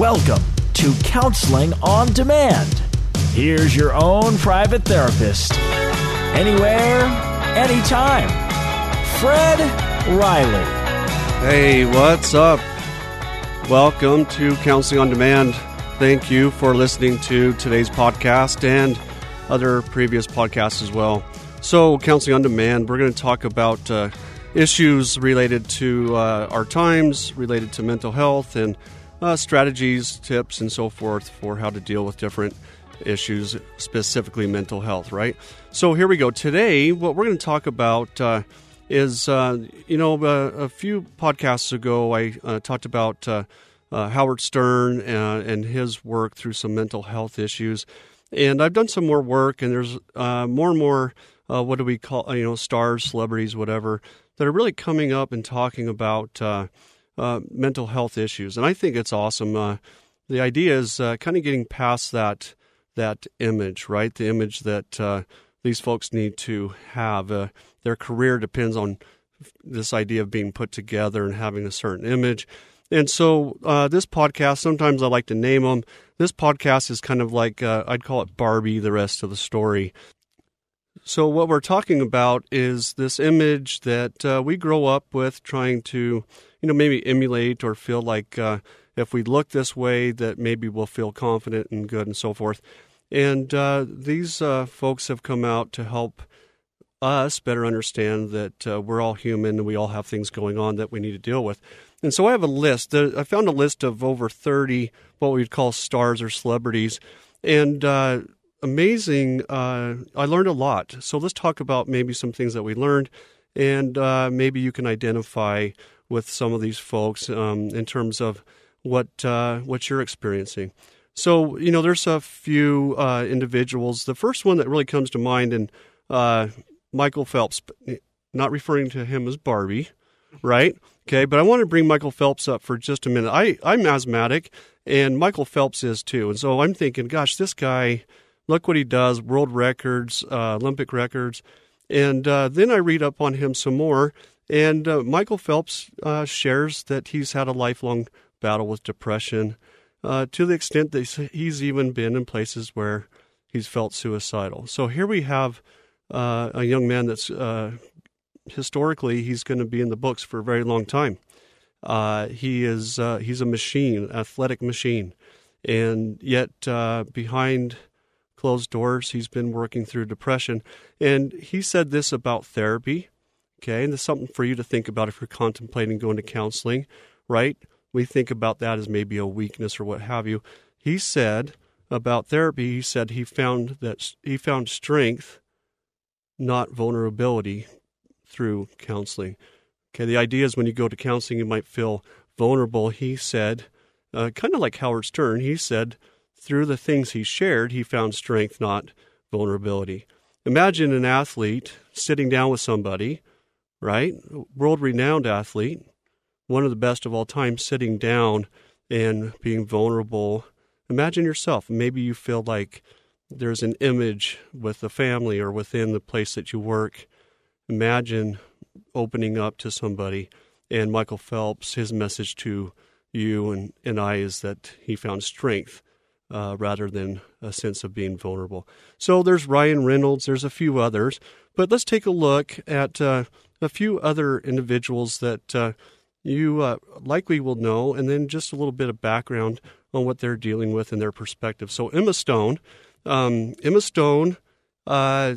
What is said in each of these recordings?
Welcome to Counseling on Demand. Here's your own private therapist. Anywhere, anytime. Fred Riley. Hey, what's up? Welcome to Counseling on Demand. Thank you for listening to today's podcast and other previous podcasts as well. So, Counseling on Demand, we're going to talk about uh, issues related to uh, our times, related to mental health, and uh, strategies, tips, and so forth for how to deal with different issues, specifically mental health, right? So, here we go. Today, what we're going to talk about uh, is, uh, you know, uh, a few podcasts ago, I uh, talked about uh, Howard Stern and, and, his work through some mental health issues. And I've done some more work, and there's more and more, what do we call, you know, stars, celebrities, whatever, that are really coming up and talking about uh, mental health issues, and I think it's awesome. Uh, the idea is uh, kind of getting past that that image, right? The image that uh, these folks need to have. Uh, their career depends on this idea of being put together and having a certain image. And so, uh, this podcast, sometimes I like to name them. This podcast is kind of like, I'd call it Barbie, the rest of the story. So, what we're talking about is this image that uh, we grow up with, trying to, you know, maybe emulate or feel like uh, if we look this way, that maybe we'll feel confident and good and so forth. And uh, these uh, folks have come out to help us better understand that uh, we're all human and we all have things going on that we need to deal with. And so, I have a list. I found a list of over 30 what we'd call stars or celebrities. And uh, amazing. Uh, I learned a lot. So let's talk about maybe some things that we learned, and uh, maybe you can identify with some of these folks um, in terms of what uh, what you're experiencing. So you know, there's a few uh, individuals. The first one that really comes to mind, and uh, Michael Phelps, not referring to him as Barbie, right? Okay, but I want to bring Michael Phelps up for just a minute. I I'm asthmatic, and Michael Phelps is too, and so I'm thinking, gosh, this guy look what he does world records, uh, Olympic records. And uh, then I read up on him some more. And uh, Michael Phelps uh, shares that he's had a lifelong battle with depression uh, to the extent that he's even been in places where he's felt suicidal. So here we have uh, a young man that's historically he's going to be in the books for a very long time. he is he's a machine, athletic machine, and yet behind closed doors. He's been working through depression. And he said this about therapy. Okay. And there's something for you to think about if you're contemplating going to counseling, right? We think about that as maybe a weakness or what have you. He said about therapy, he said he found that he found strength, not vulnerability, through counseling. Okay, the idea is when you go to counseling, you might feel vulnerable. He said, uh, kind of like Howard Stern, he said through the things he shared, he found strength, not vulnerability. Imagine an athlete sitting down with somebody, right? World renowned athlete, one of the best of all time, sitting down and being vulnerable. Imagine yourself. Maybe you feel like there's an image with the family or within the place that you work. Imagine opening up to somebody. And Michael Phelps, his message to you and, and I is that he found strength uh, rather than a sense of being vulnerable. So there's Ryan Reynolds, there's a few others, but let's take a look at uh, a few other individuals that uh, you uh, likely will know, and then just a little bit of background on what they're dealing with and their perspective. So Emma Stone, um, Emma Stone, uh,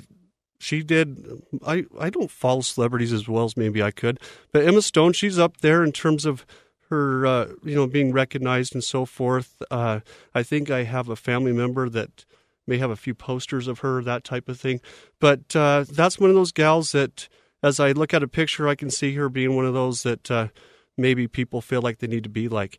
she did. I I don't follow celebrities as well as maybe I could, but Emma Stone, she's up there in terms of her, uh, you know, being recognized and so forth. Uh, I think I have a family member that may have a few posters of her, that type of thing. But uh, that's one of those gals that, as I look at a picture, I can see her being one of those that uh, maybe people feel like they need to be like.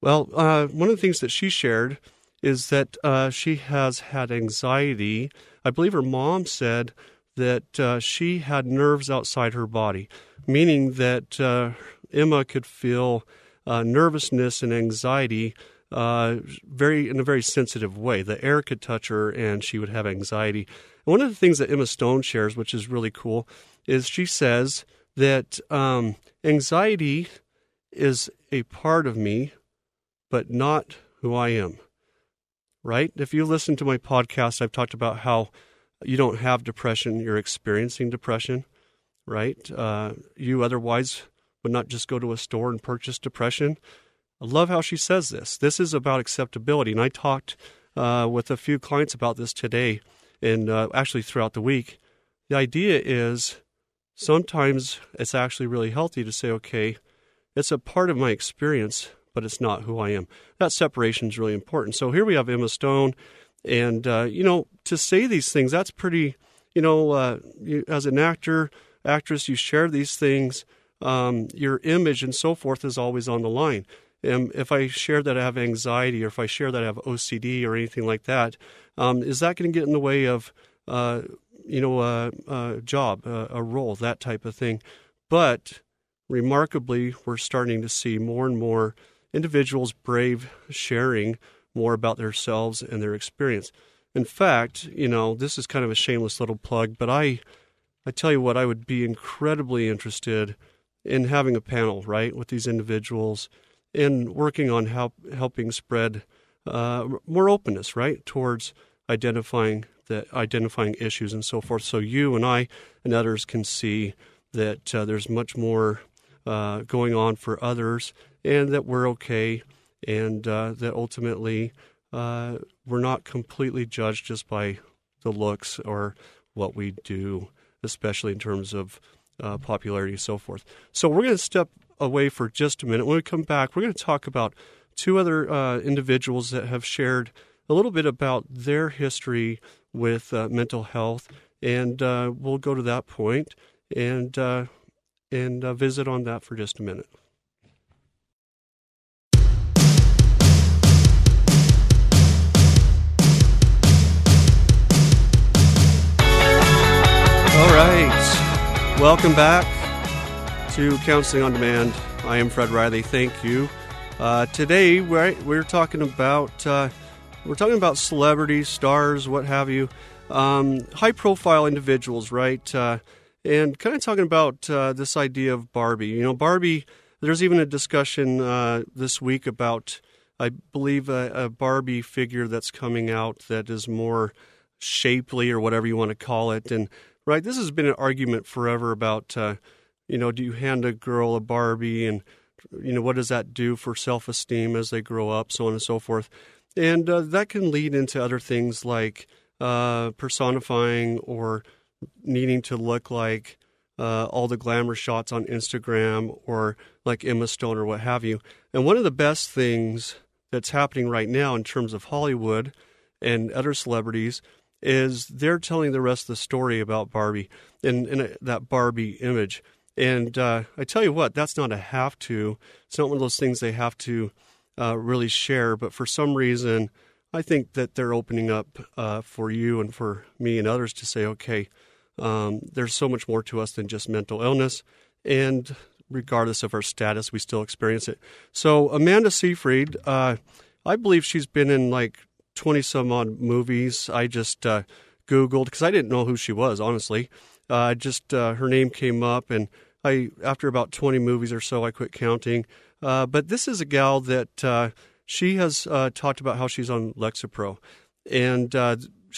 Well, uh, one of the things that she shared is that uh, she has had anxiety. I believe her mom said that uh, she had nerves outside her body, meaning that uh, Emma could feel uh, nervousness and anxiety uh, very in a very sensitive way. The air could touch her, and she would have anxiety. And one of the things that Emma Stone shares, which is really cool, is she says that um, anxiety is a part of me, but not who I am. Right? If you listen to my podcast, I've talked about how you don't have depression, you're experiencing depression, right? Uh, you otherwise would not just go to a store and purchase depression. I love how she says this. This is about acceptability. And I talked uh, with a few clients about this today and uh, actually throughout the week. The idea is sometimes it's actually really healthy to say, okay, it's a part of my experience, but it's not who I am. That separation is really important. So here we have Emma Stone. And, uh, you know, to say these things, that's pretty, you know, uh, you, as an actor, actress, you share these things. Um, your image and so forth is always on the line. And if I share that I have anxiety or if I share that I have OCD or anything like that, um, is that going to get in the way of, uh, you know, a, a job, a, a, role, that type of thing? But remarkably, we're starting to see more and more individuals brave sharing more about themselves and their experience. In fact, you know, this is kind of a shameless little plug, but I, I tell you what, I would be incredibly interested in having a panel, right, with these individuals and working on help, helping spread uh, more openness, right, towards identifying that identifying issues and so forth. So you and I and others can see that uh, there's much more uh, going on for others, and that we're okay, and uh, that ultimately uh, we're not completely judged just by the looks or what we do, especially in terms of uh, popularity and so forth. So we're going to step away for just a minute. When we come back, we're going to talk about two other uh, individuals that have shared a little bit about their history with uh, mental health, and uh, we'll go to that point and uh, and uh, visit on that for just a minute. All right, welcome back to Counseling on Demand. I am Fred Riley. Thank you. Uh, today we're, we're talking about uh, we're talking about celebrities, stars, what have you, um, high profile individuals, right? Uh, and kind of talking about uh, this idea of Barbie. You know, Barbie. There's even a discussion uh, this week about, I believe, a, a Barbie figure that's coming out that is more shapely or whatever you want to call it, and right. This has been an argument forever about uh, you know, do you hand a girl a Barbie and, you know, what does that do for self esteem as they grow up, so on and so forth. And uh, that can lead into other things like uh, personifying or needing to look like uh, all the glamour shots on Instagram or like Emma Stone or what have you. And one of the best things that's happening right now in terms of Hollywood and other celebrities is they're telling the rest of the story about Barbie and, and uh, that Barbie image. And uh, I tell you what, that's not a have to. It's not one of those things they have to uh, really share. But for some reason, I think that they're opening up uh, for you and for me and others to say, okay, um, there's so much more to us than just mental illness. And regardless of our status, we still experience it. So, Amanda Seyfried, uh, I believe she's been in like 20 some odd movies. I just uh, Googled because I didn't know who she was, honestly. Uh, just uh, her name came up, and I after about 20 movies or so, I quit counting. Uh, but this is a gal that uh, she has uh, talked about how she's on Lexapro, and uh,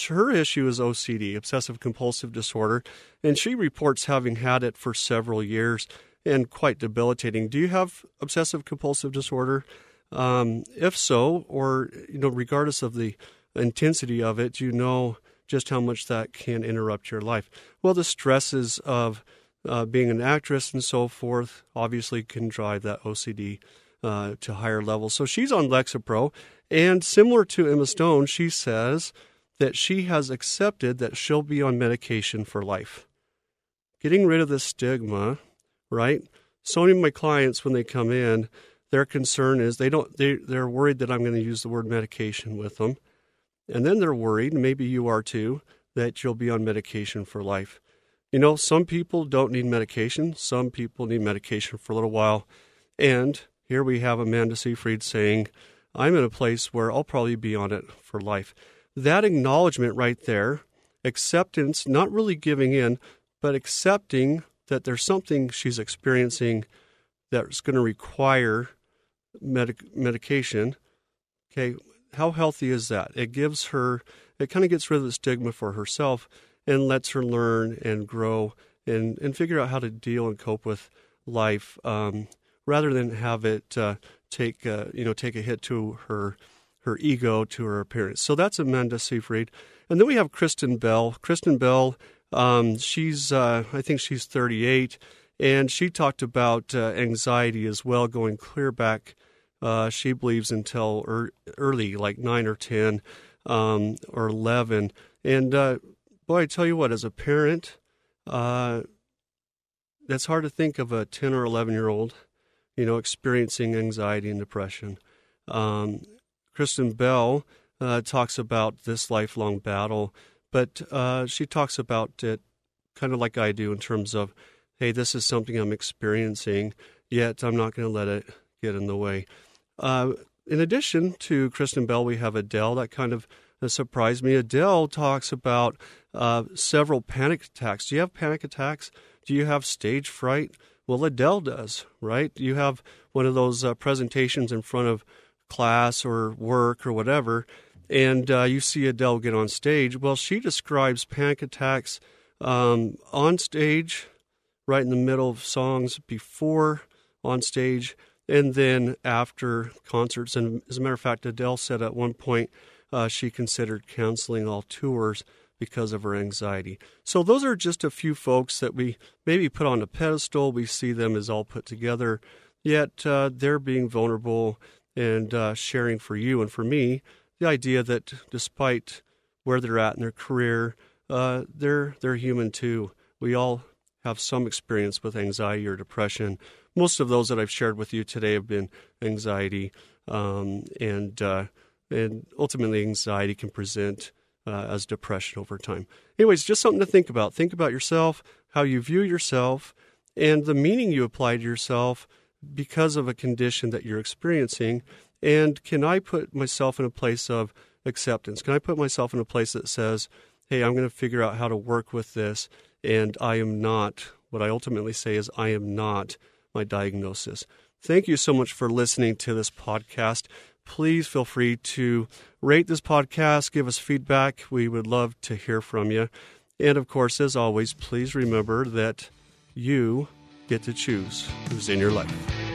her issue is OCD, obsessive compulsive disorder, and she reports having had it for several years and quite debilitating. Do you have obsessive compulsive disorder? Um, if so, or you know, regardless of the intensity of it, you know just how much that can interrupt your life. Well, the stresses of uh, being an actress and so forth obviously can drive that OCD uh, to higher levels. So she's on Lexapro, and similar to Emma Stone, she says that she has accepted that she'll be on medication for life. Getting rid of the stigma, right? So many of my clients, when they come in, their concern is they don't they they're worried that I'm going to use the word medication with them. And then they're worried, maybe you are too, that you'll be on medication for life. You know, some people don't need medication. Some people need medication for a little while. And here we have Amanda Seyfried saying, I'm in a place where I'll probably be on it for life. That acknowledgement right there, acceptance, not really giving in, but accepting that there's something she's experiencing that's going to require medic- medication. Okay, how healthy is that? It gives her, it kind of gets rid of the stigma for herself and lets her learn and grow and, and figure out how to deal and cope with life um, rather than have it uh, take uh, you know take a hit to her her ego to her appearance. So that's Amanda Seyfried, and then we have Kristen Bell. Kristen Bell, um, she's uh, I think she's 38, and she talked about uh, anxiety as well, going clear back. Uh, she believes until er- early, like nine or ten um, or eleven. And uh, boy, I tell you what, as a parent, uh, that's hard to think of a ten or eleven year old, you know, experiencing anxiety and depression. Um, Kristen Bell uh, talks about this lifelong battle, but uh, she talks about it kind of like I do in terms of, hey, this is something I'm experiencing, yet I'm not going to let it get in the way. Uh, in addition to Kristen Bell, we have Adele. That kind of uh, surprised me. Adele talks about uh, several panic attacks. Do you have panic attacks? Do you have stage fright? Well, Adele does, right? You have one of those uh, presentations in front of class or work or whatever, and uh, you see Adele get on stage. Well, she describes panic attacks um, on stage, right in the middle of songs, before on stage, and then after concerts. And as a matter of fact, Adele said at one point uh, she considered canceling all tours because of her anxiety. So those are just a few folks that we maybe put on a pedestal. We see them as all put together, yet uh, they're being vulnerable and uh, sharing for you and for me the idea that despite where they're at in their career, uh, they're they're human too. We all have some experience with anxiety or depression. Most of those that I've shared with you today have been anxiety, um, and uh, and ultimately anxiety can present uh, as depression over time. Anyways, just something to think about. Think about yourself, how you view yourself, and the meaning you apply to yourself because of a condition that you're experiencing. And can I put myself in a place of acceptance? Can I put myself in a place that says, hey, I'm going to figure out how to work with this, and I am not, what I ultimately say is, I am not my diagnosis. Thank you so much for listening to this podcast. Please feel free to rate this podcast, give us feedback. We would love to hear from you. And of course, as always, please remember that you get to choose who's in your life.